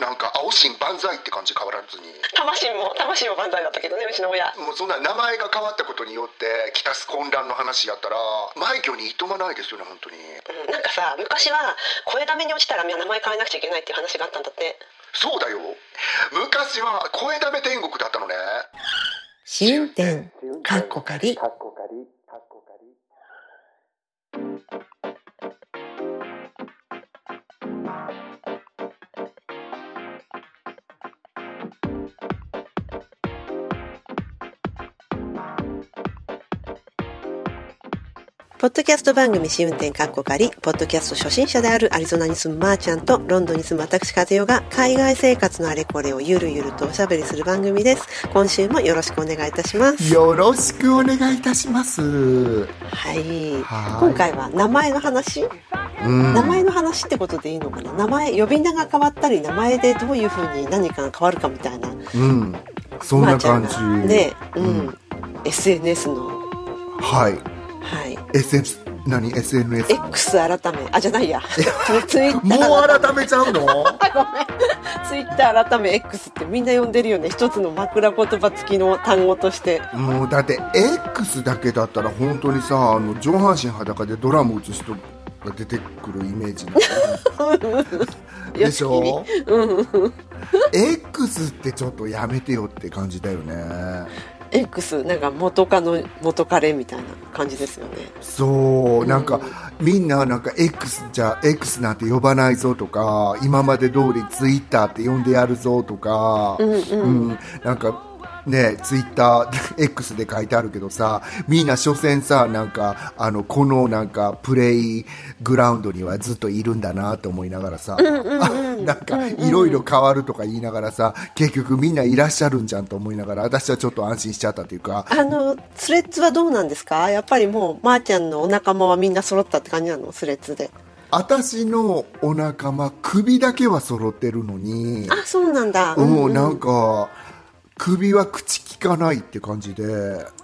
なんか青心万歳って感じ変わらずに。魂も魂も万歳だったけどねうちの親。もうそんな名前が変わったことによってきたす混乱の話やったら枚挙にいとまないですよね本当に。うんなんかさ昔は声だめに落ちたら名前変えなくちゃいけないっていう話があったんだって。そうだよ。昔は声だめ天国だったのね。試運転かっこかりポッドキャスト番組試運転かっこかり、ポッドキャスト初心者であるアリゾナに住むまーちゃんとロンドンに住む私和代が海外生活のあれこれをゆるゆるとおしゃべりする番組です。今週もよろしくお願いいたします。よろしくお願いいたしますはい。はい今回は名前の話？うん名前の話ってことでいいのかな？名前、呼び名が変わったり、名前でどういう風に何かが変わるかみたいな。うんそんな感じね、うん。うん SNS の、はいはい。SS 何？SNS X 改め、あ、じゃないや。ツイッター。もう改めちゃうの？あ ごめん。ツイッター改め X ってみんな呼んでるよね。一つの枕言葉付きの単語として。もうだって X だけだったら本当にさあの上半身裸でドラム打つ人が出てくるイメージ でしょ？X ってちょっとやめてよって感じだよね X、なんか元カノ、元彼みたいな感じですよね。そうなんかみんななんか X じゃ X なんて呼ばないぞとか今まで通り Twitter って呼んでやるぞとか、うんなんかねツイッター X で書いてあるけどさみんな所詮さなんかあのこのなんかプレイグラウンドにはずっといるんだなと思いながらさ、あ なんかいろいろ変わるとか言いながらさ結局みんないらっしゃるんじゃんと思いながら私はちょっと安心しちゃったというか。あの、スレッズはどうなんですか？やっぱりもう、まー、ちゃんのお仲間はみんな揃ったって感じなの？スレッズで。私のお仲間首だけは揃ってるのに。あ、そうなんだ。もうなんか首は口聞かないって感じで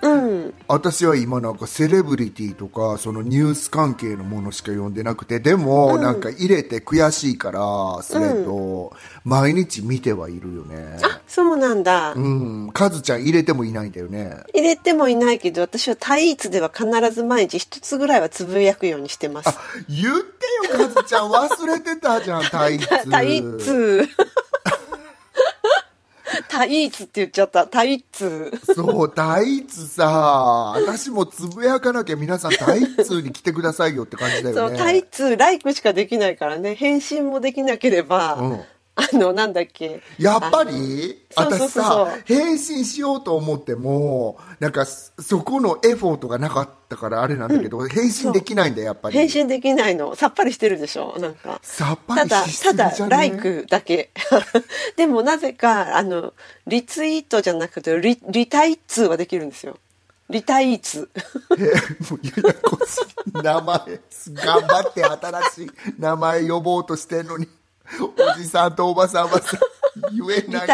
うん。私は今なんかセレブリティとかそのニュース関係のものしか読んでなくてでもなんか入れて悔しいからスレッド毎日見てはいるよねあ、そうなんだ。うんカズちゃん入れてもいないんだよね入れてもいないけど、私はタイーツでは必ず毎日一つぐらいはつぶやくようにしてます。言ってよカズちゃん忘れてたじゃん タイツタイーツ。タイーツって言っちゃった。タイーツ。そう、タイツさ、私もつぶやかなきゃ皆さんタイツに来てくださいよって感じだそう、よね。タイツ、ライクしかできないからね、返信もできなければ、うんあの、なんだっけ？やっぱり？私さ、返信しようと思っても、なんかそこのエフォートがなかったからあれなんだけど、返信できないんだよ、やっぱり。返信できないの。さっぱりしてるでしょ？なんか。さっぱただりし、すぎじゃね？ただ、ライクだけ。でもなぜか、あの、リツイートじゃなくて、リ、リタイツはできるんですよ。リタイツ。えもうややこしい名前、頑張って新しい名前呼ぼうとしてんのに、おじさんとおばさんはさ、言えリない。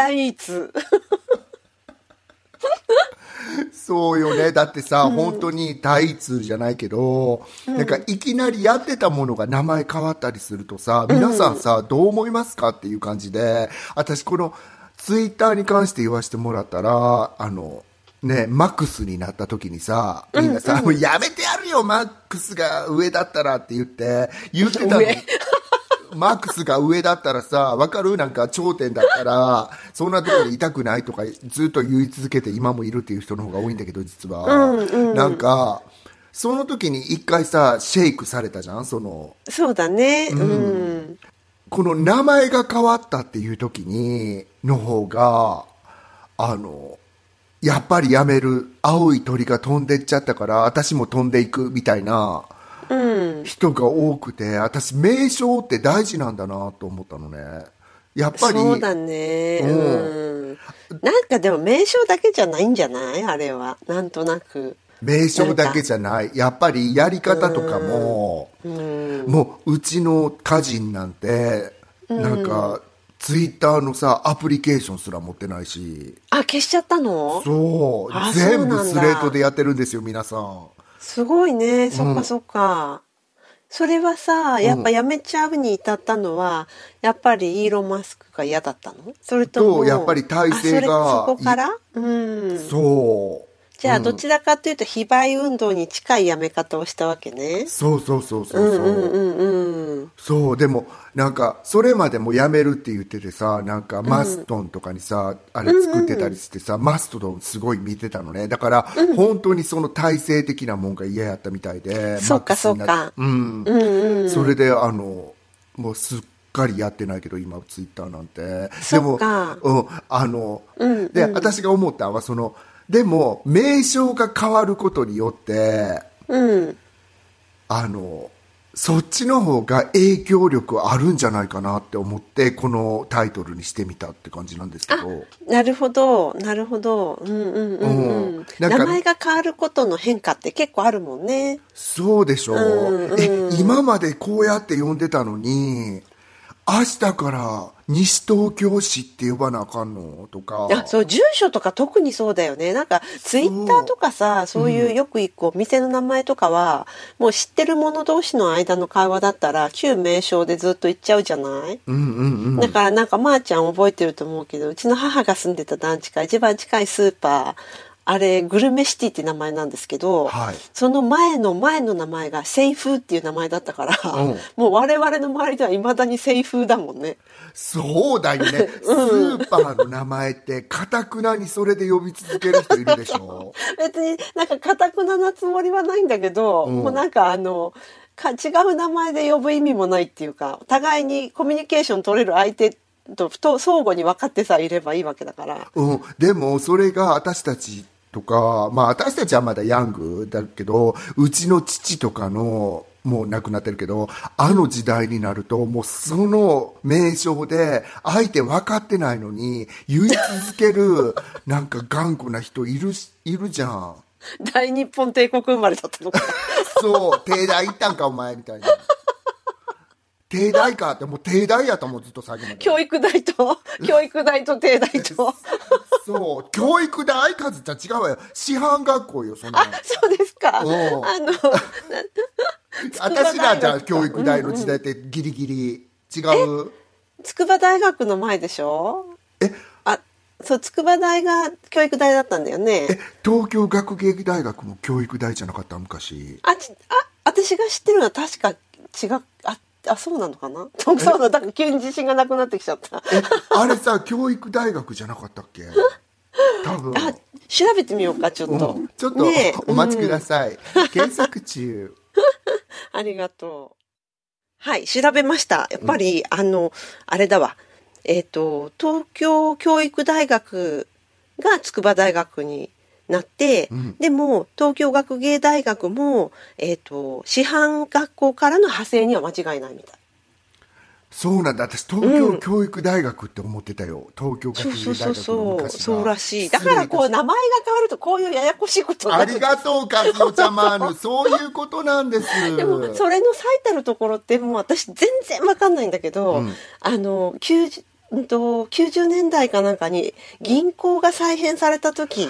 そうよね。だってさ、本当にタイツじゃないけど、なんかいきなりやってたものが名前変わったりするとさ、皆さんさ、どう思いますかっていう感じで、私このツイッターに関して言わせてもらったら、あの、ね、マックスになった時にさ、みんなさ、もうやめてやるよ、マックスが上だったらって言って、言ってたの。上マックスが上だったらさ、わかる？なんか頂点だったら、そんなところで痛くないとかずっと言い続けて今もいるっていう人の方が多いんだけど、実は。なんか、その時に一回さ、シェイクされたじゃん？その、そうだね。うん。この名前が変わったっていう時に、の方が、あの、やっぱりやめる、青い鳥が飛んでっちゃったから、私も飛んでいくみたいな、人が多くて、私、名称って大事なんだなと思ったのね。やっぱり、そうだね。うんうん。なんかでも名称だけじゃないんじゃない？あれは。なんとなく。名称だけじゃない。やっぱりやり方とかも、もううちの家人なんて、なんか、ツイッターのさ、アプリケーションすら持ってないし、あ、消しちゃったの？そうあ、全部スレートでやってるんですよ、皆さん。すごいね。そっかそっか。それはさ、やっぱやめちゃうに至ったのは、やっぱりイーロン・マスクが嫌だったの？それとも。とやっぱり体制がそこから？うん。そう。じゃあ、うんどちらかというと、非売運動に近いやめ方をしたわけね。そうそうそうそうそう。うんうんうんうん。そう、でも、なんか、それまでもやめるって言っててさ、なんか、マストンとかにさ、あれ作ってたりしてさ、マストドンすごい見てたのね。だから、本当にその体制的なもんが嫌やったみたいで。そうかマックスになそうかうん。うんうん。それで、あの、もうすっかりやってないけど、今、ツイッターなんて。そでも、うん、あの、うんで、私が思ったのは、その、でも、名称が変わることによって、うん。あの、そっちの方が影響力あるんじゃないかなって思って、このタイトルにしてみたって感じなんですけど。なるほど、なるほど。うんうんうん名前が変わることの変化って結構あるもんね。そうでしょう、うんうんえ、今までこうやって呼んでたのに、明日から西東京市って呼ばなあかんの？とか。あそう住所とか特にそうだよねなんかツイッターとかさそういうよく行くお店の名前とかは、もう知ってる者同士の間の会話だったら旧名称でずっと言っちゃうじゃない、うんうんうん。だからなんかまーちゃん覚えてると思うけどうちの母が住んでた団地から一番近いスーパーあれグルメシティって名前なんですけど、はいその前の前の名前がセイフーっていう名前だったから、うんもう我々の周りではいまだにセイフーだもんね。そうだよね。スーパーの名前って、かたくなにそれで呼び続ける人いるでしょ？別になんか堅くななつもりはないんだけど、うんもうなんかあのか違う名前で呼ぶ意味もないっていうか互いにコミュニケーション取れる相手とと相互に分かってさえいればいいわけだから。うん、でもそれが私たちとか、まあ私たちはまだヤングだけど、うちの父とかの、もう亡くなってるけど、あの時代になると、もうその名称で相手分かってないのに言い続ける、なんか頑固な人いるし、いるじゃん。大日本帝国生まれだったのか。そう、帝大行ったんかお前みたいな。帝大かって、もう帝大やと思うずっと最後まで。教育大と、教育大と帝大と。そう、教育大数じゃ違うわよ。師範学校よ、そんなの。そうですか。あの、私らじゃ教育大の時代ってギリギリ違う。筑波大学の前でしょえ、あ、そう、筑波大が教育大だったんだよね。え、東京学芸大学も教育大じゃなかった昔。あ、ちあ、私が知ってるのは確か違う、あ、あ、そうなのかな？そうなの、だから急に自信がなくなってきちゃった。え、あれさ、教育大学じゃなかったっけ？多分。あ、調べてみようか、ちょっと。うんちょっとねえお待ちくだうんさい。検索中。ありがとう。はい、調べました。やっぱり、あの、あれだわ。えっ、と、東京教育大学が筑波大学になって、うんでも、東京学芸大学も、えっ、と、師範学校からの派生には間違いないみたい。そうなんだ。私、東京教育大学って思ってたよ。東京学芸大学のそうそう、昔そうらしい。だからこう、名前が変わるとこういうややこしいことになあるりがとう、カズオちゃまの。そういうことなんです。でもそれの最たるところってもう私全然わかんないんだけど、うんあの 90, うんと90年代かなんかに銀行が再編された時、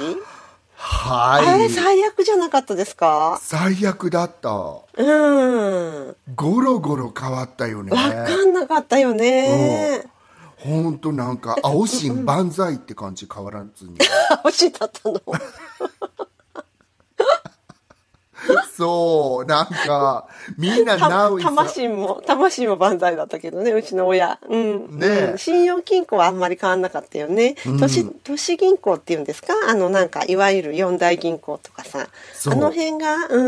はい。あれ最悪じゃなかったですか？最悪だった。うんわゴロゴロ変わったよね。かんなかったよね、ほんとなんか、青新万歳って感じ変わらずに。欲しいだったの そう、なんか、みんなたナウイさ魂も魂も万歳だったけどねうちの親。うん、ねえ。うん。信用金庫はあんまり変わんなかったよね、都市都市銀行っていうんですか？あのなんかいわゆる四大銀行とかさ。そう。あの辺がう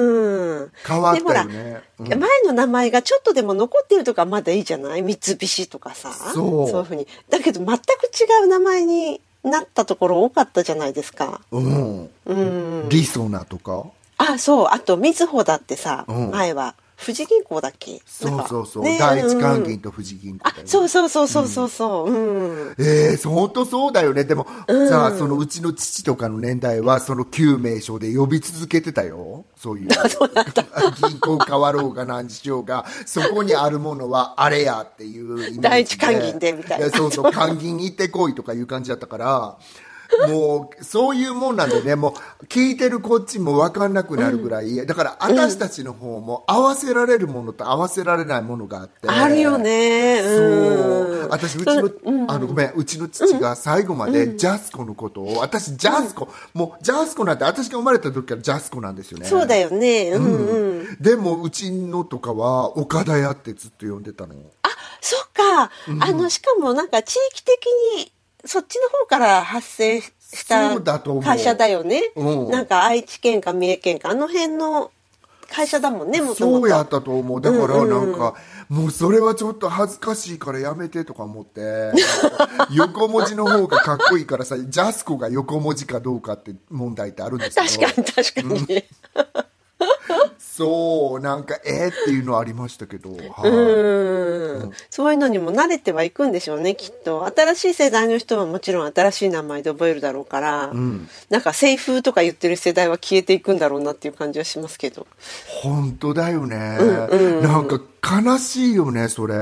ん。変わったよでほらね。うん。前の名前がちょっとでも残ってるとかまだいいじゃない？三菱とかさ。そういうふうに。だけど全く違う名前になったところ多かったじゃないですか。うん。うん。リソナとか。あそう。あとみずほだってさ、うん。前は富士銀行だっけ？そうそうそう。ね第一関うん銀と富士銀行あだよねそうそうそうそうそうそう。うん、ええ本当そうだよね。でも、うん。さあ、そのうちの父とかの年代は、その旧名称で呼び続けてたよ。そういう。銀行変わろうが何しようが、そこにあるものはあれやっていうイメージで。第一関銀でみたいな。やそうそう、関銀行ってこいとかいう感じだったから、もう、そういうもんなんでね、もう、聞いてるこっちも分かんなくなるぐらい、だから、私たちの方も合わせられるものと合わせられないものがあって。あるよね。そううん。私、うちの、あの、ごめん、うちの父が最後までジャスコのことを、私、ジャスコ、もう、ジャスコなんて、私が生まれた時からジャスコなんですよね。そうだよね。うんうん。でも、うちのとかは、岡田屋ってずっと呼んでたの。あ、そっか。あの、しかもなんか地域的に、そっちの方から発生した会社だよね。うんなんか愛知県か三重県か、あの辺の会社だもんね、もと。そうやったと思う。だからなんか、もうそれはちょっと恥ずかしいからやめてとか思って、横文字の方がかっこいいからさ、ジャスコが横文字かどうかって問題ってあるんですけど。確かに確かに。そう、なんか、えー、っていうのはありましたけど。はいうんそういうのにも慣れてはいくんでしょうね、きっと。新しい世代の人はもちろん新しい名前で覚えるだろうから、なんか、西風とか言ってる世代は消えていくんだろうなっていう感じはしますけど。本当だよね。なんか悲しいよね、それ。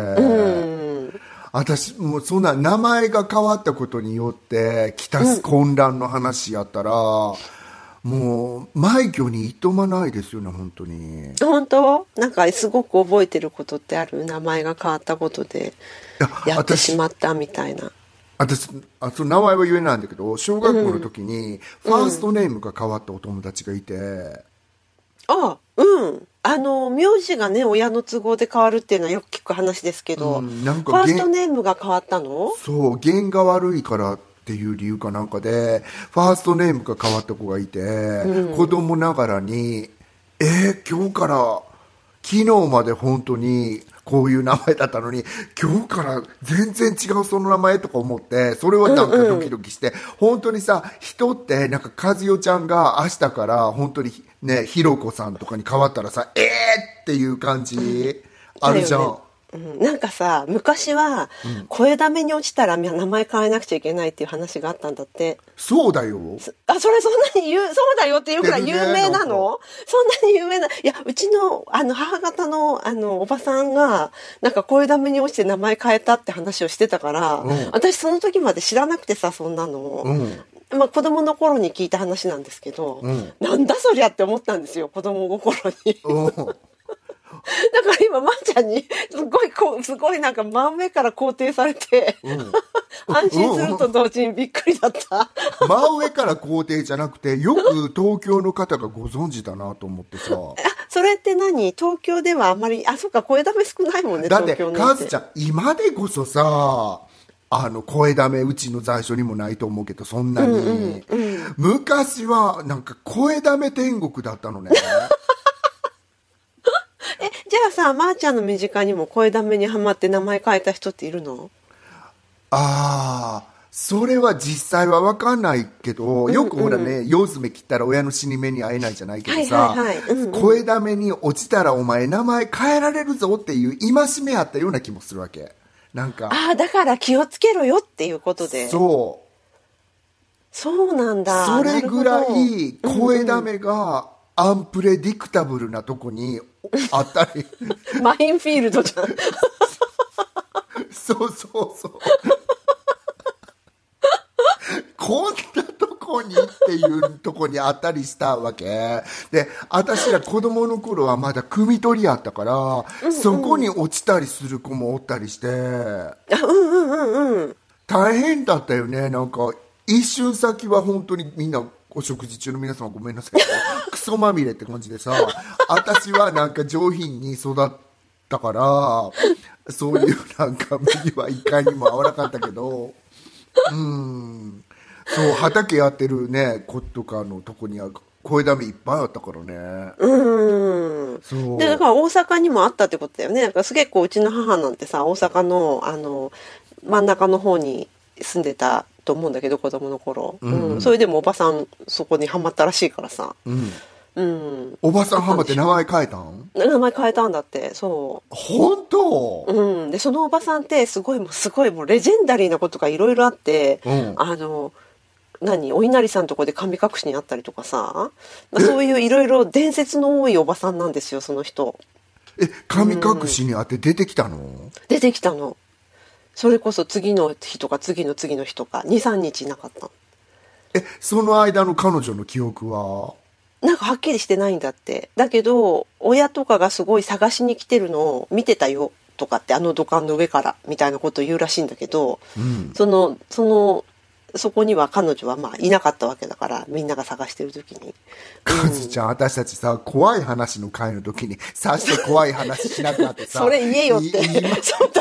私、もうそんな名前が変わったことによって、きたす混乱の話やったら、もう、枚挙にいとまないですよね、本当に。本当？なんかすごく覚えてることってある？名前が変わったことでいやってしまったみたいな。私あその名前は言えないんだけど小学校の時にファーストネームが変わったお友達がいて、あうん。あの、名字がね、親の都合で変わるっていうのはよく聞く話ですけど、うんなんかファーストネームが変わったの？そう弦が悪いからっていう理由かなんかでファーストネームが変わった子がいて、子供ながらに「えー、今日から昨日まで本当にこういう名前だったのに今日から全然違うその名前とか思ってそれはなんかドキドキして、本当にさ人ってなんか和代ちゃんが明日から本当にねひろこさんとかに変わったらさえーっていう感じあるじゃん。うん、なんかさ昔は声だめに落ちたら名前変えなくちゃいけないっていう話があったんだって。そうだよ。あそれそんなに言うそうだよっていうくらい有名なの？そんなに有名ないやうちのあの母方のあのおばさんがなんか声だめに落ちて名前変えたって話をしてたから、ん。私その時まで知らなくてさそんなの。うん。まあ、子供の頃に聞いた話なんですけど、ん。なんだそりゃって思ったんですよ子供心に。うんだから今、まーちゃんに、すごいこう、すごいなんか真上から肯定されて、安心すると同時にびっくりだった。真上から肯定じゃなくてよく東京の方がご存知だなと思ってさ。あ、それって何？東京ではあんまり、あ、そっか、声だめ少ないもんね、だって。カズちゃん今でこそさあの声だめうちの在所にもないと思うけどそんなに、昔はなんか声だめ天国だったのね。え、じゃあさ、まーちゃんの身近にも声だめにはまって名前変えた人っているの？ああそれは実際は分かんないけど、よくほらね、夜詰め切ったら親の死に目に会えないじゃないけどさ、声だめに落ちたらお前名前変えられるぞっていう戒めあったような気もするわけ。なんか、ああ、だから気をつけろよっていうことで。そう。そうなんだ。それぐらい声だめがアンプレディクタブルなとこにあったり。マインフィールドじゃん。そうそうそう。こんなとこにっていうとこにあったりしたわけ。で私ら子供の頃はまだ汲み取りやったから、そこに落ちたりする子もおったりして。あ、うんうんうんうん。大変だったよね。なんか一瞬先は本当にみんなお食事中の皆様ごめんなさいクソまみれって感じでさ私はなんか上品に育ったからそういうなんか右はいかにも合わなかったけどうんそう畑やってるね子とかのとこには声だめいっぱいあったからねうん。そうで、だから大阪にもあったってことだよね。なんかすげえこう、うちの母なんてさ、大阪の、あの、真ん中の方に住んでたと思うんだけど、子供の頃。うん。それでもおばさん、そこにハマったらしいからさ。うんうん。おばさんハマって名前変えたん？名前変えたんだって、そ本当、う。うん。で、そのおばさんって、すごい、もうすごい、もうレジェンダリーなことがいろいろあって、うん。あの、何？お稲荷さんとこで神隠しにあったりとかさ、そういういろいろ伝説の多いおばさんなんですよ、その人。え神隠しにあって出てきたの、出てきたの。それこそ次の日とか次の次の日とか23日いなかったの。えその間の彼女の記憶は？なんかはっきりしてないんだって。だけど、親とかがすごい探しに来てるのを見てたよとかって、あの土管の上からみたいなことを言うらしいんだけど、うんその、その、そこには彼女はまあいなかったわけだから、みんなが探してる時に。カズちゃん、私たちさ、怖い話の会の時に、さして怖い話しなくなってさ。それ言えよって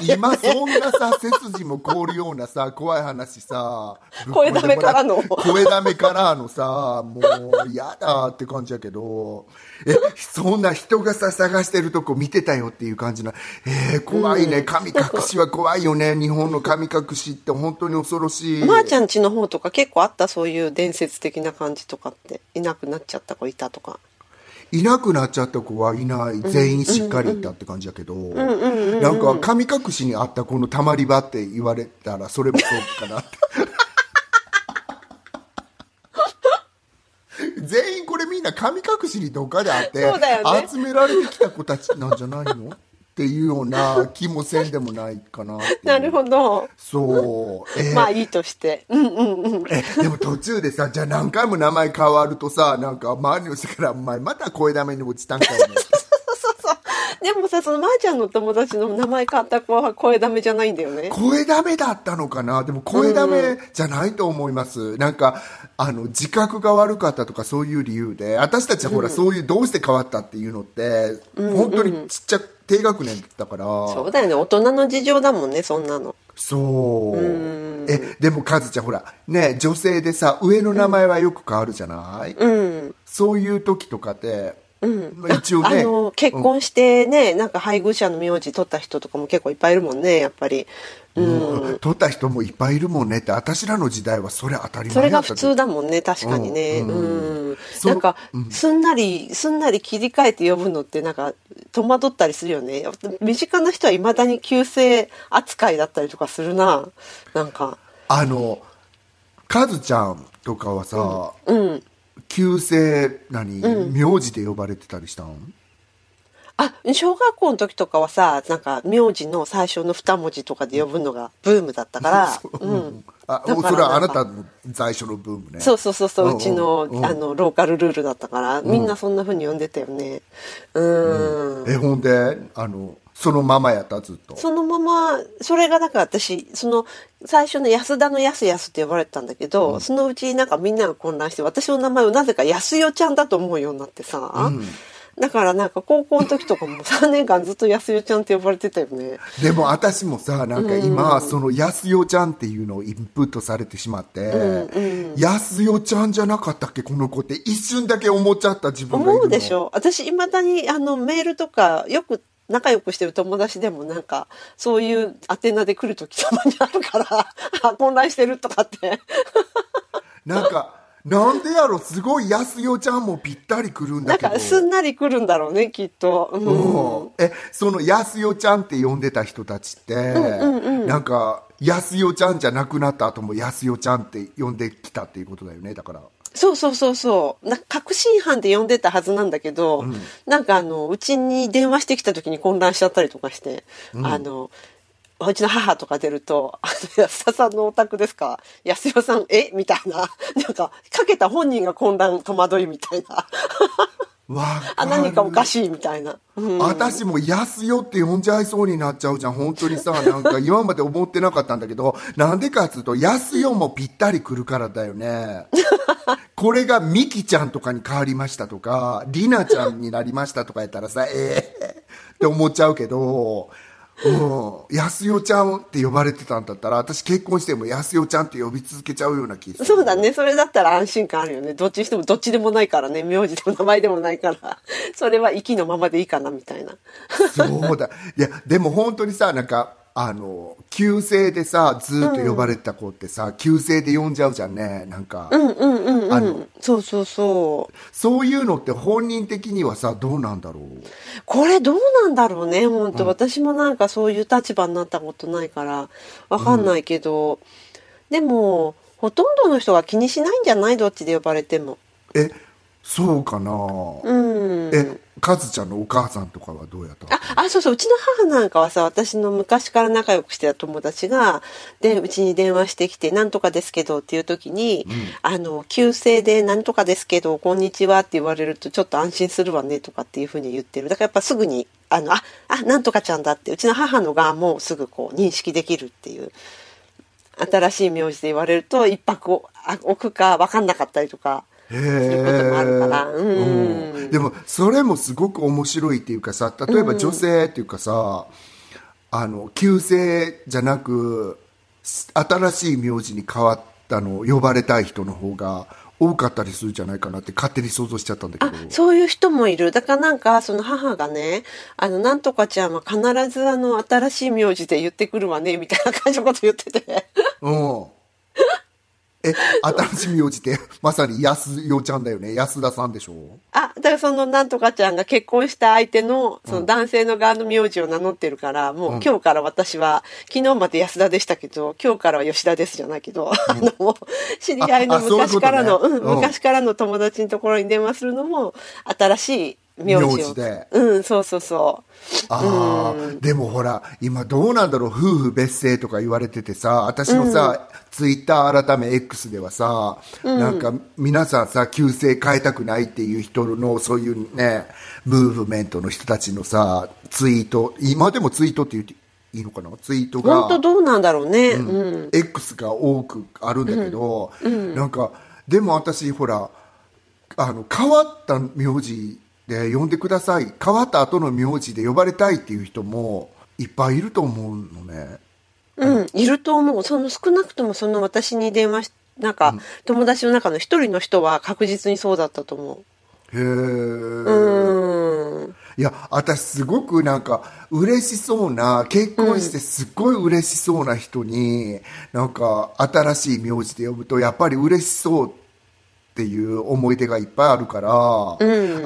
い今そんなさ、背筋も凍るようなさ、怖い話さ、声だめからの声だめからのさ、もう、嫌だって感じやけど、え、そんな人がさ、探してるとこ見てたよっていう感じな、えー、怖いね。神隠しは怖いよね。日本の神隠しって本当に恐ろしい。まー、ちゃん家の方とか結構あったそういう伝説的な感じとかって、いなくなっちゃった子いたとか。いなくなっちゃった子はいない。全員しっかりいたって感じだけどなんか神隠しにあったこのたまり場って言われたらそれもそうかなって。全員これみんな神隠しにどっかであって、そうだよね。集められてきた子たちなんじゃないの？っていうような気もせんでもないかな なるほど。そう、えー。まあいいとして。うんうんうん。えでも途中でさじゃあ何回も名前変わるとさなんか周りの人から「お前また声だめに落ちたんかよね」でもさ、そのまーちゃんの友達の名前変わった子は声ダメじゃないんだよね。声ダメだったのかな？でも声ダメじゃないと思います、なんかあの自覚が悪かったとかそういう理由で。私たちはほら、そういうどうして変わったっていうのって、本当にちっちゃ低学年だからそうだよね。大人の事情だもんね、そんなの。そうえでもカズちゃんほらね女性でさ上の名前はよく変わるじゃない、うん。そういう時とかって、まあ一応あねの、結婚してね、なんか配偶者の名字取った人とかも結構いっぱいいるもんね、やっぱり。うん。取った人もいっぱいいるもんねって私らの時代はそれ当たり前それが普通だもんね、確かにね。ううんん。そなんか、すんなり、すんなり切り替えて呼ぶのって、なんか、戸惑ったりするよね。身近な人はいまだに旧姓扱いだったりとかするな。なんか、あのカズちゃんとかはさ、うん。旧姓何、名字で呼ばれてたりしたん？あ、小学校の時とかはさ、なんか、名字の最初の二文字とかで呼ぶのがブームだったから、う。ん。あだからそれはあなたの最初のブームね。そうそうそうそう、うんうちの、うん。あの、ローカルルールだったから、みんなそんな風に呼んでたよね。うん。えほんであのそのままやったずっと？そのまま、それがなんか私、その、最初の安田のやすやすって呼ばれてたんだけど、そのうちなんかみんなが混乱して、私の名前をなぜか安代ちゃんだと思うようになってさ、だからなんか高校の時とかも 3年間ずっと安代ちゃんって呼ばれてたよね。でも私もさなんか今、その安代ちゃんっていうのをインプットされてしまって、安代ちゃんじゃなかったっけこの子って。一瞬だけ思っちゃった自分がいるの。思うでしょ。私いまだにあのメールとかよく仲良くしてる友達でもなんかそういう宛名で来る時たまにあるから あ混乱してるとかって。なんかなんでやろすごい安代ちゃんもぴったりくるんなんだけど。かすんなり来るんだろうねきっと、うん。うん。えその安代ちゃんって呼んでた人たちって、なんか安代ちゃんじゃなくなった後も安代ちゃんって呼んできたっていうことだよねだから。そうそうそうそう。な確信犯で呼んでたはずなんだけど、なんかあのうちに電話してきた時に混乱しちゃったりとかして、あのうちの母とか出ると、あの安田さんのお宅ですか？安代さん、え？みたいな。なんか、かけた本人が混乱、戸惑いみたいな。わあ、何かおかいしいみたいな。うん。私も安代って呼んじゃいそうになっちゃうじゃん。本当にさなんか今まで思ってなかったんだけどなんでかっつうと安代もぴったりくるからだよね。これがミキちゃんとかに変わりましたとかリナちゃんになりましたとかやったらさええって思っちゃうけどうん、安代ちゃんって呼ばれてたんだったら私結婚しても安代ちゃんって呼び続けちゃうような気がするそうだね。それだったら安心感あるよね。どっちにしてもどっちでもないからね。名字でも名前でもないから。それは息のままでいいかな、みたいな。そうだ。いや、でも本当にさ、なんか、あの、旧姓でさ、ずーっと呼ばれてた子ってさ、旧姓で呼んじゃうじゃんね。なんか、うんうんうんうあのん。そうそうそう。そういうのって本人的にはさ、どうなんだろう？これどうなんだろうね、本当、私もなんかそういう立場になったことないから、わかんないけど、でも、ほとんどの人が気にしないんじゃない？どっちで呼ばれても。え、そうかな、うん。えカズちゃんのお母さんとかはどうやった？あ、あ、そうそう、うちの母なんかはさ、私の昔から仲良くしてた友達が、で、うちに電話してきて、なんとかですけどっていう時に、あの、旧姓でなんとかですけど、こんにちはって言われるとちょっと安心するわねとかっていうふうに言ってる。だからやっぱすぐに、あの、あ、あ、なんとかちゃんだって、うちの母のがもうすぐこう認識できるっていう。新しい名字で言われると一泊置くか分かんなかったりとかへすることもあるから。えうん。でもそれもすごく面白いっていうかさ例えば女性っていうかさ、あの旧姓じゃなく新しい名字に変わったのを呼ばれたい人の方が多かったりするんじゃないかなって勝手に想像しちゃったんだけあど、そういう人もいる。だからなんか、その母がね、あの、なんとかちゃんは必ずあの、新しい名字で言ってくるわね、みたいな感じのこと言ってて。うんえ新しい名字って まさに安代ちゃんだよね。安田さんでしょ？あ、だからそのなんとかちゃんが結婚した相手の、その男性の側の名字を名乗ってるから、もう今日から私は、昨日まで安田でしたけど、今日からは吉田ですじゃないけど、あの、もう知り合いの昔からの、うんうん。昔からの友達のところに電話するのも、新しい名字でうん、そうそうそう。ああ、でもほら、今どうなんだろう、夫婦別姓とか言われててさ、私もさ、ツイッター改め X ではさ、なんか皆さんさ、旧姓変えたくないっていう人の、そういうね、ムーブメントの人たちのさ、ツイート、今でもツイートって言っていいのかな？ツイートが。本当どうなんだろうね。うん。X が多くあるんだけど、なんかでも私ほらあの変わった名字で呼んでください変わった後の名字で呼ばれたいっていう人もいっぱいいると思うのねうん、いると思う。その少なくともその私に電話し、なんか、友達の中の一人の人は確実にそうだったと思へえ、う。うん。いや私すごくなんか嬉しそうな結婚してすっごい嬉しそうな人に、なんか新しい名字で呼ぶとやっぱり嬉しそうっていう思い出がいっぱいあるから、あ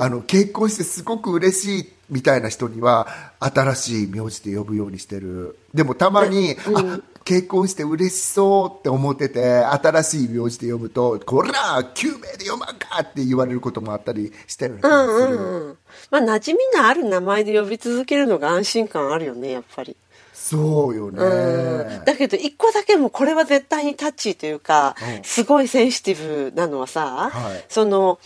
の結婚してすごく嬉しいみたいな人には新しい名字で呼ぶようにしてるでもたまに、あ結婚して嬉しそうって思ってて新しい名字で呼ぶと「こら救命で呼ばんか!」って言われることもあったりしたような気がする、うん。まあ、馴染みのある名前で呼び続けるのが安心感あるよね、やっぱり。そうよね、うん。だけど、一個だけもうこれは絶対にタッチーというか、うんすごいセンシティブなのはさ、はいその、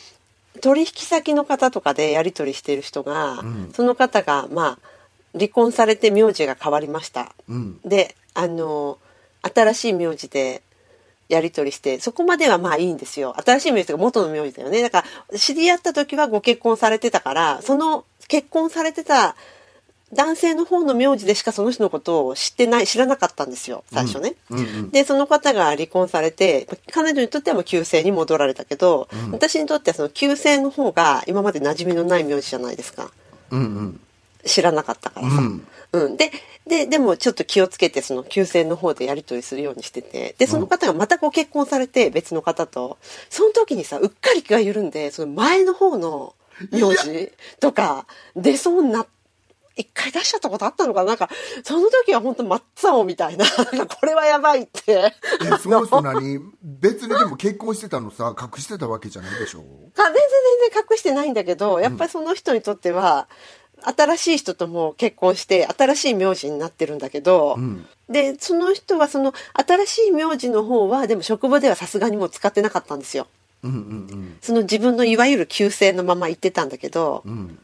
取引先の方とかでやり取りしてる人が、その方が、まあ、離婚されて名字が変わりました。うんで、あの、新しい名字でやり取りして、そこまではまあいいんですよ。新しい名字が元の名字だよね。だから、知り合った時はご結婚されてたから、その結婚されてた男性の方の名字でしかその人のことを知ってない、知らなかったんですよ、最初ね。うんうんで、その方が離婚されて、彼女にとってはもう旧姓に戻られたけど、私にとってはその旧姓の方が今まで馴染みのない名字じゃないですか。うんうん知らなかったからさ。うんうん。で、で、でもちょっと気をつけて、その旧姓の方でやり取りするようにしてて、で、その方がまたご結婚されて、別の方と、その時にさ、うっかり気が緩んで、その前の方の名字とか出そうになっ一回出しちゃったことあったのかな？なんか、その時は本当真っ青みたいな、なんかこれはやばいって。えその人何？別にでも結婚してたのさ隠してたわけじゃないでしょ？か全然全然隠してないんだけど、やっぱりその人にとっては、新しい人とも結婚して、新しい名字になってるんだけど、ん。で、その人はその新しい名字の方は、でも職場ではさすがにもう使ってなかったんですよ。うんうんその自分のいわゆる旧姓のまま言ってたんだけど、うん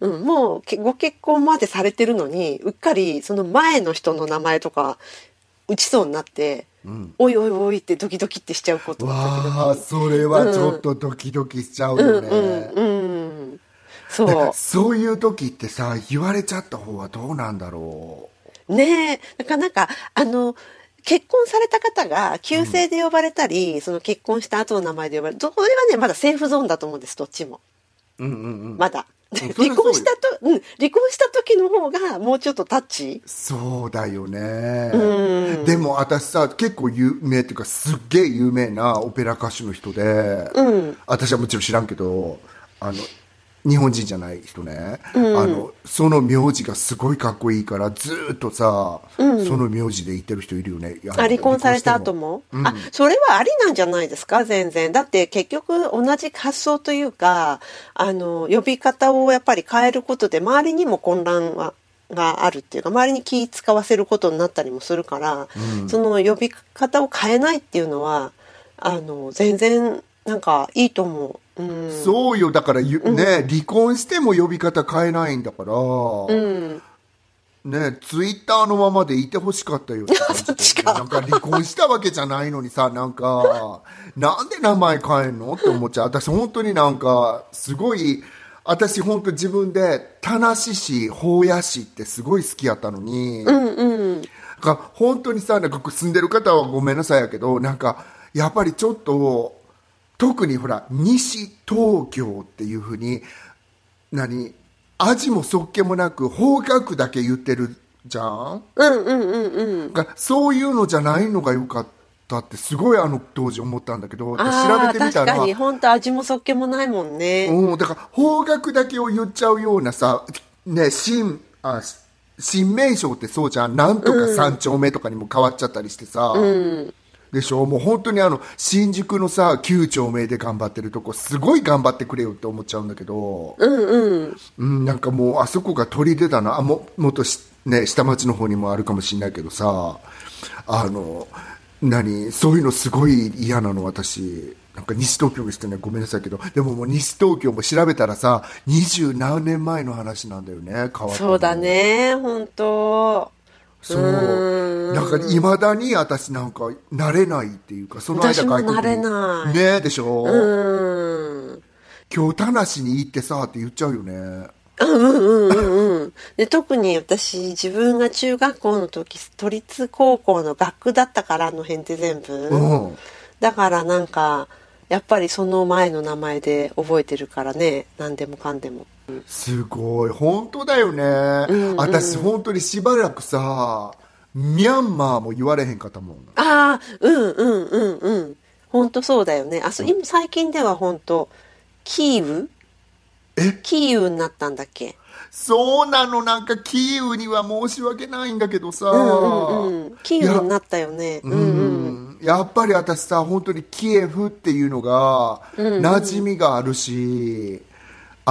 うんうん、もうけご結婚までされてるのに、うっかりその前の人の名前とか打ちそうになって、んおいおいおいってドキドキってしちゃうことわあそれはちょっとドキドキしちゃうよね、うん。そだからう。そういう時ってさ言われちゃった方はどうなんだろねえ。なかなか、あの、結婚された方が旧姓で呼ばれたり、その結婚した後の名前で呼ばれる。それはね、まだセーフゾーンだと思うんです、どっちも。ううんうんうんまだ。離婚したと、うん、離婚した時の方がもうちょっとタッチ？そうだよね。うん。でも私さ結構有名っていうかすっげえ有名なオペラ歌手の人で、うん。私はもちろん知らんけどあの日本人じゃない人ね、あのその名字がすごいかっこいいからずーっとさ、その名字で言ってる人いるよね。あ離婚された後も、あそれはありなんじゃないですか？全然。だって結局同じ発想というかあの呼び方をやっぱり変えることで周りにも混乱はがあるっていうか周りに気使わせることになったりもするから、その呼び方を変えないっていうのはあの全然なんかいいと思う。うんそうよ。だからゆ、ね離婚しても呼び方変えないんだから、うん。ねツイッターのままでいてほしかったよ。って感じそっちか。なんか離婚したわけじゃないのにさなんかなんで名前変えんのって思っちゃう。私本当になんかすごい私本当自分で田無市宝谷市ってすごい好きやったのに、うんうん。なんか本当にさなんか住んでる方はごめんなさいやけどなんかやっぱりちょっと特にほら西東京っていうふうに何味もそっけもなく方角だけ言ってるじゃん？うんうんうんうんそういうのじゃないのがよかったってすごいあの当時思ったんだけどで調べてみた確からに本当味もそっけもないもんね。うん、だから方角だけを言っちゃうようなさ、ね、新、あ、新名称ってそうじゃん。なんとか三丁目とかにも変わっちゃったりしてさ。でしょ？もう本当にあの、新宿のさ、9丁目で頑張ってるとこ、すごい頑張ってくれよって思っちゃうんだけど、うんうん。うん、なんかもうあそこが取り出たな、あ、も、もっとしね、下町の方にもあるかもしれないけどさ、あの、何、そういうのすごい嫌なの、私。なんか西東京にしてね、ごめんなさいけど、でももう西東京も調べたらさ、二十何年前の話なんだよね、変わったのそうだ。ね、本当。そうう。んなんか未だに私なんか慣れないっていうか、その間外国に慣れないねでしょ、うん。今日田無に行ってさって言っちゃうよね。うんうんうんうん。で、特に私、自分が中学校の時、都立高校の学区だったから、あの辺って全部。うん。だからなんか、やっぱりその前の名前で覚えてるからね、何でもかんでも。すごい本当だよね、んうん私本当にしばらくさミャンマーも言われへんかったもんああ、うんうんうんうん。本当そうだよね。あ、そう、今最近では本当キーウ？え？キーウになったんだっけ？そうなのなんかキーウには申し訳ないんだけどさ、うんうんうん。キーウになったよね。うんうん。うんやっぱり私さ本当にキエフっていうのが馴染みがあるし、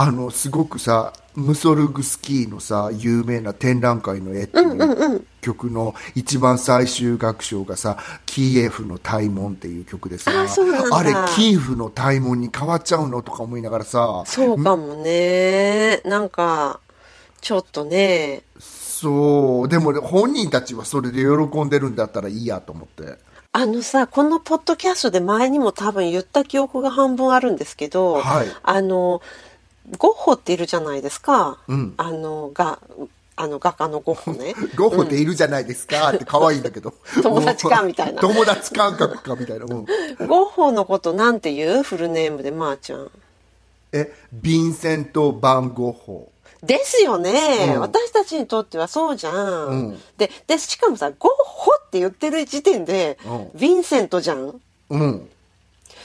あのすごくさムソルグスキーのさ有名な展覧会の絵っていう曲の一番最終楽章がさ「キエフの大門」っていう曲でさあそうなんだ。あれキエフの大門に変わっちゃうのとか思いながらさそうかもね。なんか、ちょっとね。そう。でも本人たちはそれで喜んでるんだったらいいやと思って。あのさ、このポッドキャストで前にも多分言った記憶が半分あるんですけど、はい。あの、ゴッホっているじゃないですか。うんあの、が、あの画家のゴッホね。ゴッホっているじゃないですかって可愛いんだけど。友達かみたいな 友達感覚かみたいな。うんゴッホのことなんて言う？フルネームでまー、ちゃん。え、ヴィンセント・バン・ゴッホ。ですよね、うん私たちにとってはそうじゃん。うんで、で、しかもさ、ゴッホって言ってる時点で、うんヴィンセントじゃん？うん。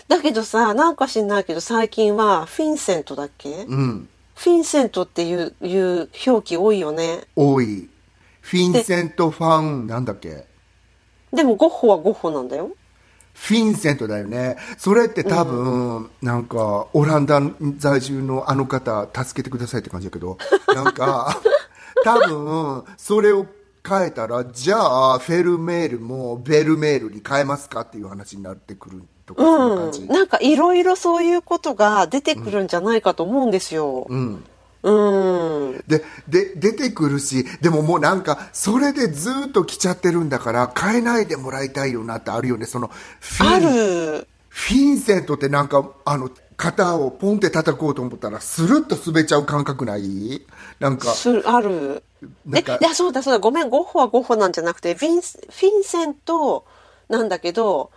だけどさ、なんか知んないけど最近はフィンセントだっけ、うん。フィンセントっていういう表記多いよね。多い。フィンセント・ファン、なんだっけ？でもゴッホはゴッホなんだよ。フィンセントだよね。それって多分、なんか、オランダ在住のあの方、助けてくださいって感じだけど、なんか、多分、それを変えたら、じゃあ、フェルメールもベルメールに変えますかっていう話になってくるとか、そんな感じ。うん。なんかいろいろそういうことが出てくるんじゃないかと思うんですよ。うん。うん。で、で、出てくるし、でももうなんか、それでずっと来ちゃってるんだから、変えないでもらいたいよなってあるよね。その、フある。フィンセントってなんか、あの、肩をポンって叩こうと思ったら、スルッと滑っちゃう感覚ない？なんか、ある。え、いや、そうだそうだ、ごめん、ゴッホはゴッホなんじゃなくて、フィンス、フィンセントなんだけど、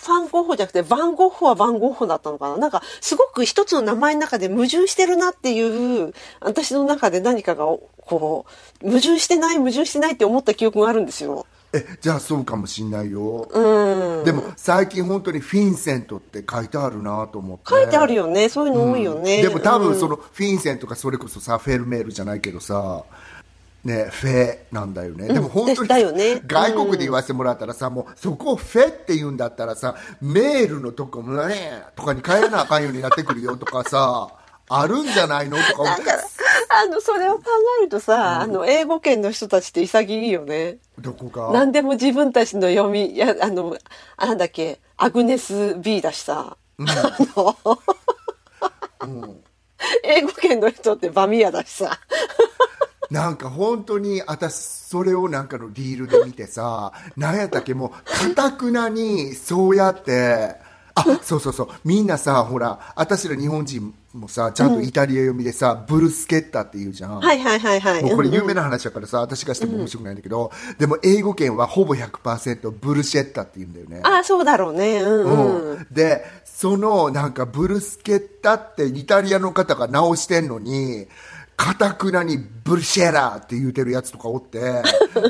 フファンゴッホじゃなくて、バンゴッホはバンゴッホだったのかな？なんか、すごく一つの名前の中で矛盾してるなっていう、私の中で何かが、こう、矛盾してない、矛盾してないって思った記憶があるんですよ。えじゃあそうかもしんないよ、うん。でも最近本当にフィンセントって書いてあるなと思って書いてあるよね。そういうの多いよね。でも多分うんそのフィンセントがそれこそさフェルメールじゃないけどさねフェなんだよね、でも本当にね。外国で言わせてもらったらさ、もうそこをフェって言うんだったらさメールのとこもねとかに変えなあかんようになってくるよとかさ あるんじゃないのとか思って。あの、それを考えるとさ、あの、英語圏の人たちって潔いよね。どこか何でも自分たちの読み、いや、あの、あなんだっけ、アグネス B だしさ。あの、英語圏の人ってバミヤだしさ。なんか本当に私それをなんかのリールで見てさなんやったっけもうかたくなにそうやってあそうそうそうみんなさほら私ら日本人もさちゃんとイタリア読みでさ、ブルスケッタって言うじゃん、はいはいはいはい。もうこれ有名な。な話だからさ私がしても面白くないんだけど、でも英語圏はほぼ100%ブルシェッタって言うんだよねああ、そうだろうね。うんうん。うんでそのなんかブルスケッタってイタリアの方が直してんのにかたくなにブルシェラって言うてるやつとかおって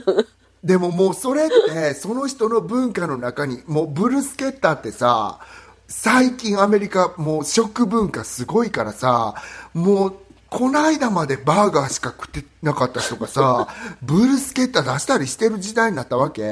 でももうそれってその人の文化の中にもうブルスケッタってさ最近アメリカもう食文化すごいからさもうこの間までバーガーしか食ってなかった人がさ ブルスケッタ出したりしてる時代になったわけ。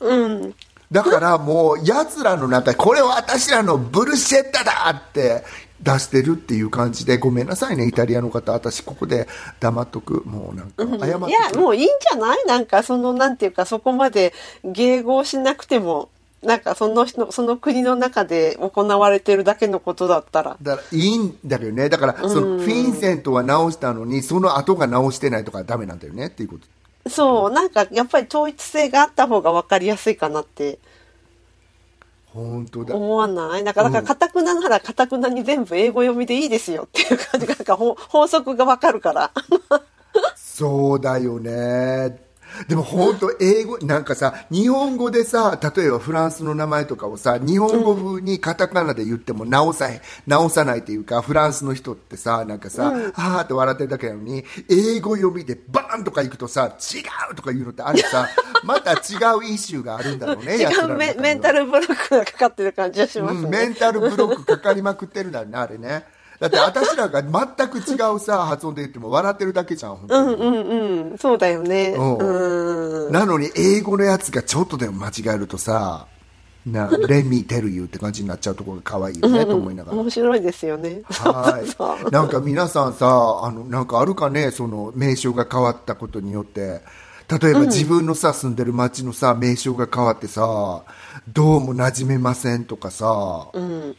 うん。だからもう奴らの中でこれは私らのブルシェッタだって出してるっていう感じでごめんなさいねイタリアの方私ここで黙っとく。もうなんか謝っとくいや、もういいんじゃない？なんか、その、なんていうか、そこまで迎合しなくても、なんか、その人、その国の中で行われてるだけのことだったら。だからいいんだよね。だからそのフィンセントは直したのにその後が直してないとかダメなんだよねっていうこと。そう、なんか、やっぱり統一性があった方が分かりやすいかなって本当だ。思わない。だから、だかたくななら、かたくなに全部英語読みでいいですよっていう感じ。が、なんか、ほ法則が分かるから。そうだよねでも本当英語なんかさ日本語でさ例えばフランスの名前とかをさ日本語風にカタカナで言っても直さへ直さないっていうかフランスの人ってさなんかさ、はーって笑ってるだけなのに英語読みでバーンとか行くとさ違うとか言うのってあれさ また違うイシューがあるんだろうね違うメメンタルブロックがかかってる感じがしますうん、ね。メンタルブロックかかりまくってるんだよねあれねだって私らが全く違うさ発音で言っても笑ってるだけじゃん本当にうんうんうん。そうだよね。うんうん。なのに英語のやつがちょっとでも間違えるとさなレミテルユーって感じになっちゃうところが可愛いよねと思いながら。面白いですよね。はい。なんか皆さんさ、あの、なんかあるかね、その名称が変わったことによって。例えば自分のさ、住んでる町のさ、名称が変わってさ、どうも馴染めませんとかさ、うん。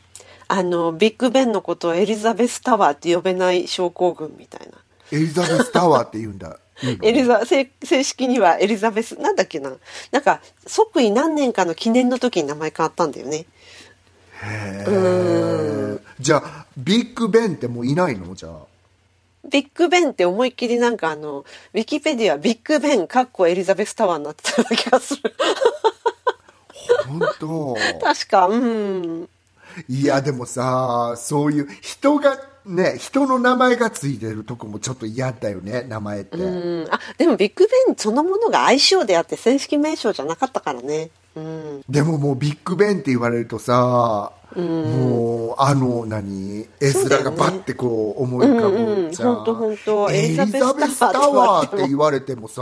あの、ビッグベンのことをエリザベスタワーって呼べない症候群みたいな。エリザベスタワーって言うんだ。エリザ、正正式にはエリザベス、なんだっけな。なんか、即位何年かの記念の時に名前変わったんだよね。じゃあ、ビッグベンってもういないの？じゃあ。ビッグベンって思いっきりなんかあの、ウィキペディアビッグベンかっこエリザベスタワーになってたような気がする。本当 確か、うん。いや、でもさ、そういう人が、ね、人の名前がついてるとこもちょっと嫌だよね、名前って。うん、あでもビッグベンそのものが愛称であって正式名称じゃなかったからね。うん、でももうビッグベンって言われるとさ、もうあの何絵面がバッてこう思い浮かぶじゃん、うんうんほん。とほんとエリザベスタワーって言われてもさ、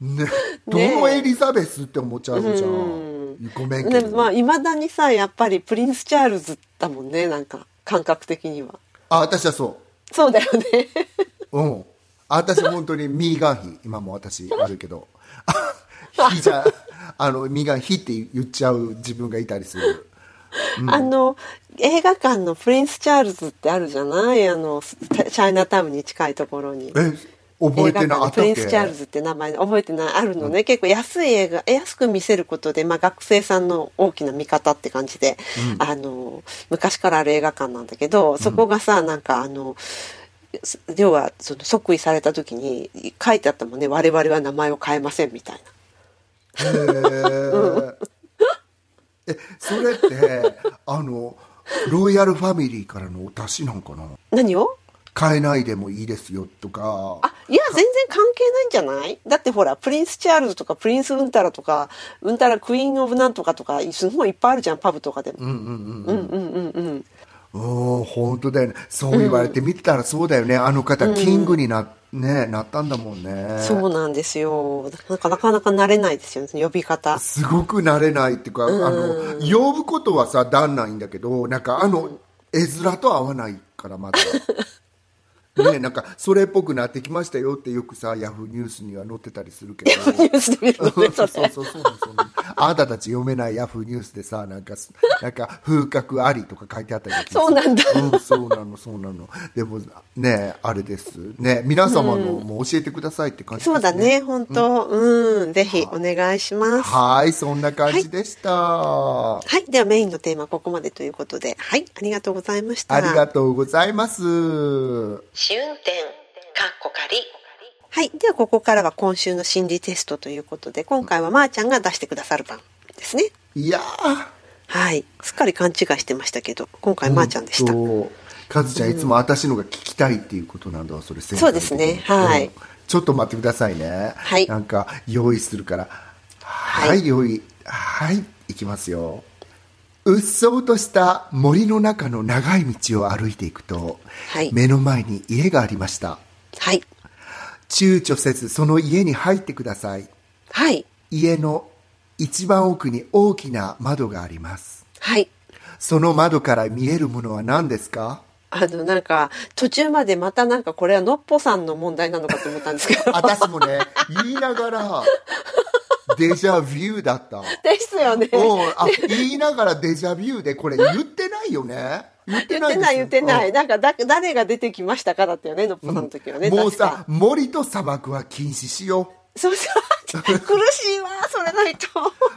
ね、どのエリザベスって思っちゃうじゃん、ごめんでもまあいまだにさやっぱりプリンス・チャールズだもんねなんか感覚的には。あ私はそそうだよね。ううん私本当にミーガン妃今も私あるけど。妃じゃ あのミーガン妃って言っちゃう自分がいたりする。あの映画館のプリンス・チャールズってあるじゃない？あのチャイナタウンに近いところに。え覚えてな映画館あったプリンス・チャールズって名前覚えてないあるのね、結構安い映画安く見せることで、まあ、学生さんの大きな味方って感じで、あの昔からある映画館なんだけどそこがさなんかあのす要はその即位された時に書いてあったもんね。我々は名前を変えませんみたいな。へー。えそれってあのロイヤルファミリーからのお達しなんかな？何を？変えないでもいいですよとか。あ、いや、全然関係ないんじゃない？だってほら、プリンス・チャールズとか、プリンス・ウンタラとか、ウンタラ・ Queen of なんとかとか、すごいいっぱいあるじゃん、パブとかでも。うんうんうん。うん。うんうんうん本当だよね。そう言われて見てたらそうだよね、あの方キングにな,、ね、なったんだもんね。そうなんですよ。なかなかなか慣れないですよね、呼び方。すごく慣れないっていうか、あの呼ぶことはさ旦那いいんだけどなんかあの絵面と合わないからまだ ねなんかそれっぽくなってきましたよってよくさヤフーニュースには載ってたりするけど。ニュースで見るのね、そうそうそうそう あなたたち読めないヤフーニュースでさなんかなんか風格ありとか書いてあったりそうなんだ。うん、そうなのそうなの。でもねあれです。ね皆様のも教えてくださいって感じですそうだね、本当。うん、ぜひお願いします。はいそんな感じでした、はい。ではメインのテーマはここまでということで、はい。ありがとうございました。ありがとうございます試運転かっこ仮はい。ではここからは今週の心理テストということで、今回はまーちゃんが出してくださる番ですね。いやー。はい。すっかり勘違いしてましたけど、今回まーちゃんでした。カズちゃんいつも私のが聞きたいっていうことなんだわそれそうですね。はい。うん。ちょっと待ってくださいね。はい。なんか用意するから。はい、用意。はい。いきますようっそうとした森の中の長い道を歩いていくと、はい目の前に家がありましたはい。躊躇せずその家に入ってくださいはい。家の一番奥に大きな窓がありますはい。その窓から見えるものは何ですか？あの、なんか、途中までまたなんかこれはのっぽさんの問題なのかと思ったんですけど。私もね言いながらデジャビューだったですよね。うんあ言いながらデジャビューでこれ言ってないよね言って言ってない言ってない。うんなんかだ、誰が出てきましたかだったよね、のっぽさんの時はね。もう確かさ森と砂漠は禁止しよそうそう。苦しいわ、それないと。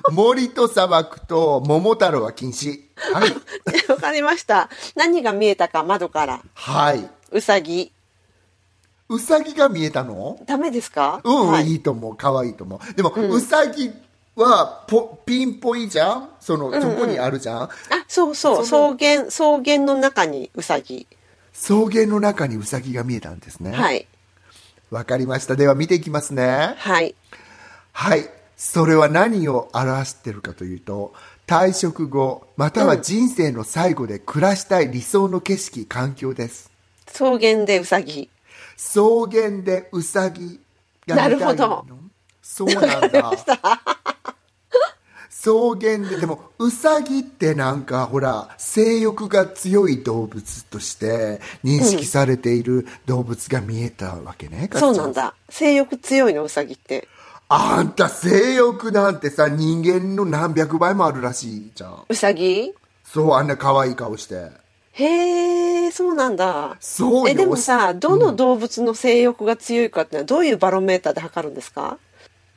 う 森と砂漠と桃太郎は禁止はい わかりました。何が見えたか、窓から。はいうさぎ。うさぎが見えたの？ダメですか？うん、はい。い、いと思う。可愛いと思う。でも、うさぎはポピンポイじゃん？その、そこにあるじゃん？あ、そうそう。草原、草原の中にうさぎ。草原の中にうさぎが見えたんですね。はい。わかりました。では見ていきますね。はい。はい。それは何を表しているかというと退職後または人生の最後で暮らしたい理想の景色環境です。草原でうさぎ。草原でうさぎが見たいの？なるほど。そうなんだ。草原ででもうさぎってなんかほら性欲が強い動物として認識されている動物が見えたわけね、かつちゃそうなんだ。性欲強いの、うさぎって。あんた性欲なんてさ人間の何百倍もあるらしいじゃん。うさぎそうあんな可愛い顔してへえ、そうなんだ。そうよえ、でもさ、どの動物の性欲が強いかってのはどういうバロメーターで測るんですか？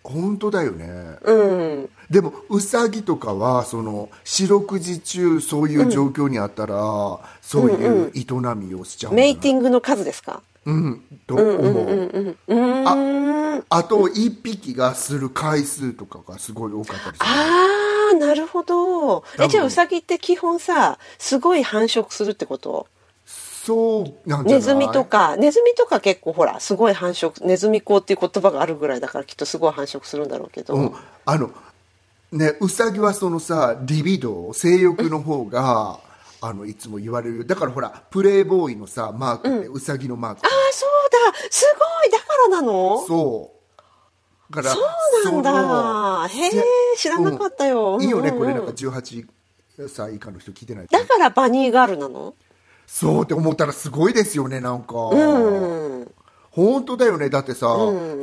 本当だよね。うん。でもウサギとかはその四六時中そういう状況にあったら、そういう営みをしちゃうメイティングの数ですか？うんと思う、うーん。あと一匹がする回数とかがすごい多かったりする。あー、なるほど。え、分。じゃあうさぎって基本さ、すごい繁殖するってこと？そうなんネズミとか、ネズミとか結構ほら、すごい繁殖、ネズミ講っていう言葉があるぐらいだからきっとすごい繁殖するんだろうけど。うん、あのねウサギはそのさリビドー性欲の方が、あのいつも言われるだからほらプレイボーイのさマークって、ウサギのマーク。ああ、そうだ。すごい。だからなの？そう。だからそうなんだ。へえ、知らなかったよ。うん。いいよねうんうんこれ。なんか18歳以下の人聞いてないだからバニーガールなの？そうって思ったらすごいですよねなんか、うん。本当だよね。だってさ、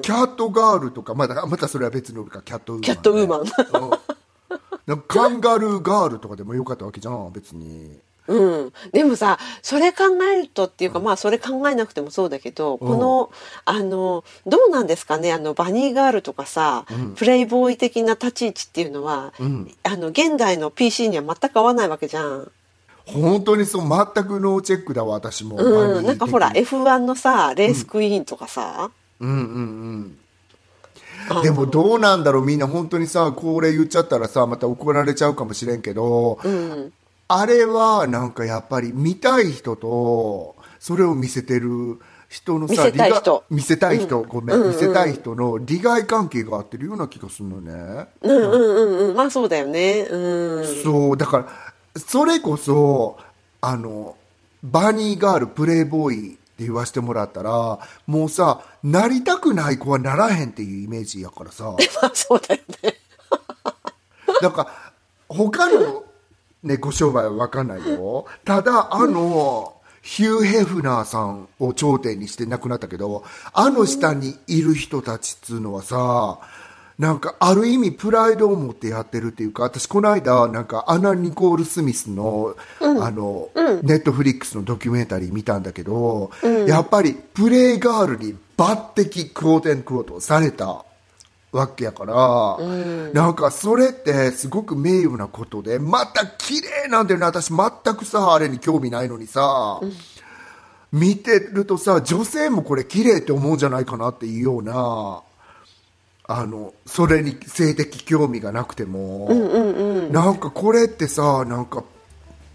キャットガールとかまだまたそれは別のかキャットウーマン、ね、キャットウーマン。うん。カンガルーガールとかでもよかったわけじゃん別にうん。でもさ、それ考えるとっていうか、まあそれ考えなくてもそうだけど、この、あの、どうなんですかね、あの、バニーガールとかさ、プレイボーイ的な立ち位置っていうのは、あの、現代の PC には全く合わないわけじゃん。本当にそう全くノーチェックだわ私も、うん。なんかほら、バニー F1 のさ、レースクイーンとかさ、うん。うんうんでもどうなんだろうみんな本当にさこれ言っちゃったらさまた怒られちゃうかもしれんけど、うん。あれはなんかやっぱり見たい人とそれを見せてる人の見させたい人利害見せたい人、ごめん、うんうん見せたい人の利害関係が合ってるような気がするのね、うんうんうんうん。まあそうだよね。うん。そうだからそれこそあのバニーガールプレイボーイって言わせてもらったらもうさなりたくない子はならへんっていうイメージやからさ まあそうだよね。だから他の猫商売は分かんないよ。ただあの、ヒュー・ヘフナーさんを頂点にして亡くなったけどあの下にいる人たちっつうのはさなんかある意味プライドを持ってやってるっていうか私この間なんかアナ・ニコール・スミスの、あの、ネットフリックスのドキュメンタリー見たんだけど、やっぱりプレイガールに抜擢クオーテンクオートされたわけやから、なんかそれってすごく名誉なことでまた綺麗なんだよね私全くさあれに興味ないのにさ、見てるとさ女性もこれ綺麗って思うんじゃないかなっていうようなあのそれに性的興味がなくても、なんかこれってさなんか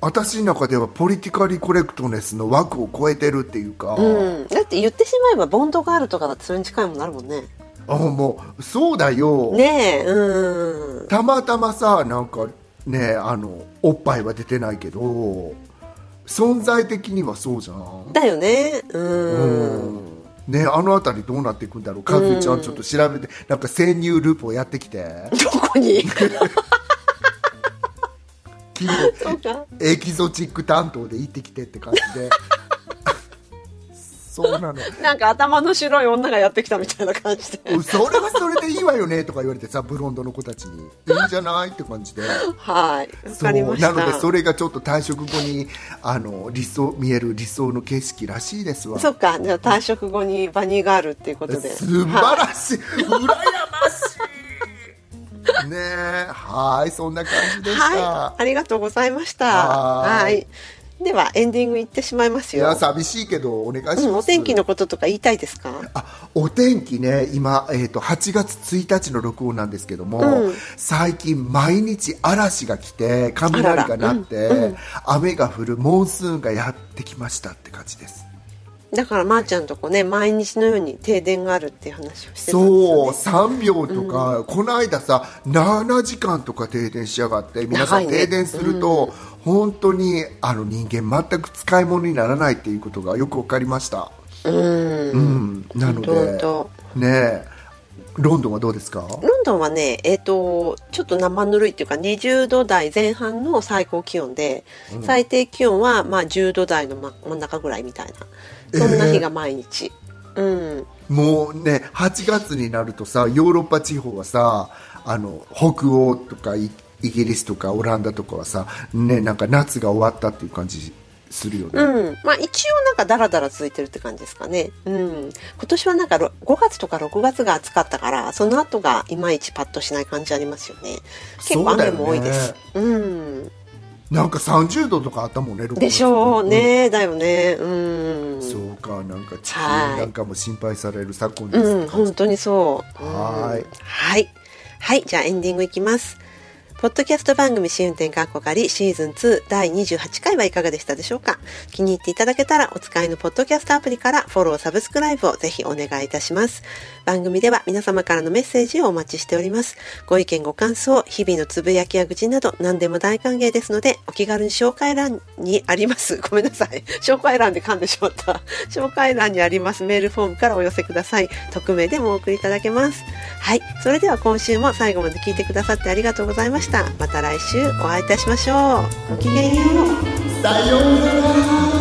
私の中ではポリティカリコレクトネスの枠を超えてるっていうか、うん。だって言ってしまえばボンドガールとかだってそれに近いもんなるもんね。あもうそうだよ、ねえ、うん。たまたまさなんかねあのおっぱいは出てないけど存在的にはそうじゃん、だよね。う。うんんねあの辺りどうなっていくんだろうかずちゃんちょっと調べてなんか潜入ループをやってきてどこに？エキゾチック担当で行ってきてって感じでそうなの なんか頭の白い女がやってきたみたいな感じで。それはそれでいいわよねとか言われてさブロンドの子たちに いいんじゃないって感じではい。わそかりました。うなのでそれがちょっと退職後にあの理想見える理想の景色らしいですわそっか。じゃあ退職後にバニーガールっていうことで。素晴らしい、羨ましいねえはいそんな感じでした、はい。ありがとうございました。ははいい。では、エンディングいってしまいますよ。いや寂しいけどお願いします、うん、お天気のこととか言いたいですか？あお天気ね今、えー、と8月1日の録音なんですけども、うん。最近毎日嵐が来て雷が鳴って、雨が降るモンスーンがやってきましたって感じです。だから、まー、ちゃんとこね、毎日のように停電があるっていう話をしてたんですそうよ、ね。3秒とか、この間さ7時間とか停電しやがって皆さん停電すると、本当にあの人間全く使い物にならないっていうことがよく分かりました、うん。うん、なのでねえ。ロンドンはどうですか？ロンドンはね、えっ、と、ちょっと生ぬるいっていうか、20度台前半の最高気温で、最低気温はまあ10度台の真真ん中ぐらいみたいな、そんな日が毎日。うん。もうね8月になるとさヨーロッパ地方はさあの北欧とかイイギリスとかオランダとかはさ、ね、なんか夏が終わったっていう感じするよね、うん。まあ一応なんかダラダラ続いてるって感じですかね。うん。今年はなんかろ5月とか6月が暑かったから、その後がいまいちパッとしない感じありますよね。結構雨も多いです。うん。なんか30度とかあったもんね6月でしょうね。だよね。うん。そうかなんか地球はいなんかも心配される昨今です、うん、本当にそう。はーいうんはい。はい、じゃあエンディングいきます。ポッドキャスト番組試運転かっこかりシーズン2第28回はいかがでしたでしょうか？気に入っていただけたらお使いのポッドキャストアプリからフォロー、サブスクライブをぜひお願いいたします。番組では皆様からのメッセージをお待ちしております。ご意見ご感想、日々のつぶやきや愚痴など何でも大歓迎ですのでお気軽に紹介欄にあります。ごめんなさい。紹介欄で噛んでしまった。紹介欄にありますメールフォームからお寄せください。匿名でもお送りいただけます。はい。それでは今週も最後まで聞いてくださってありがとうございましたした。また来週お会いいたしましょう。ごきげんよう。さようなら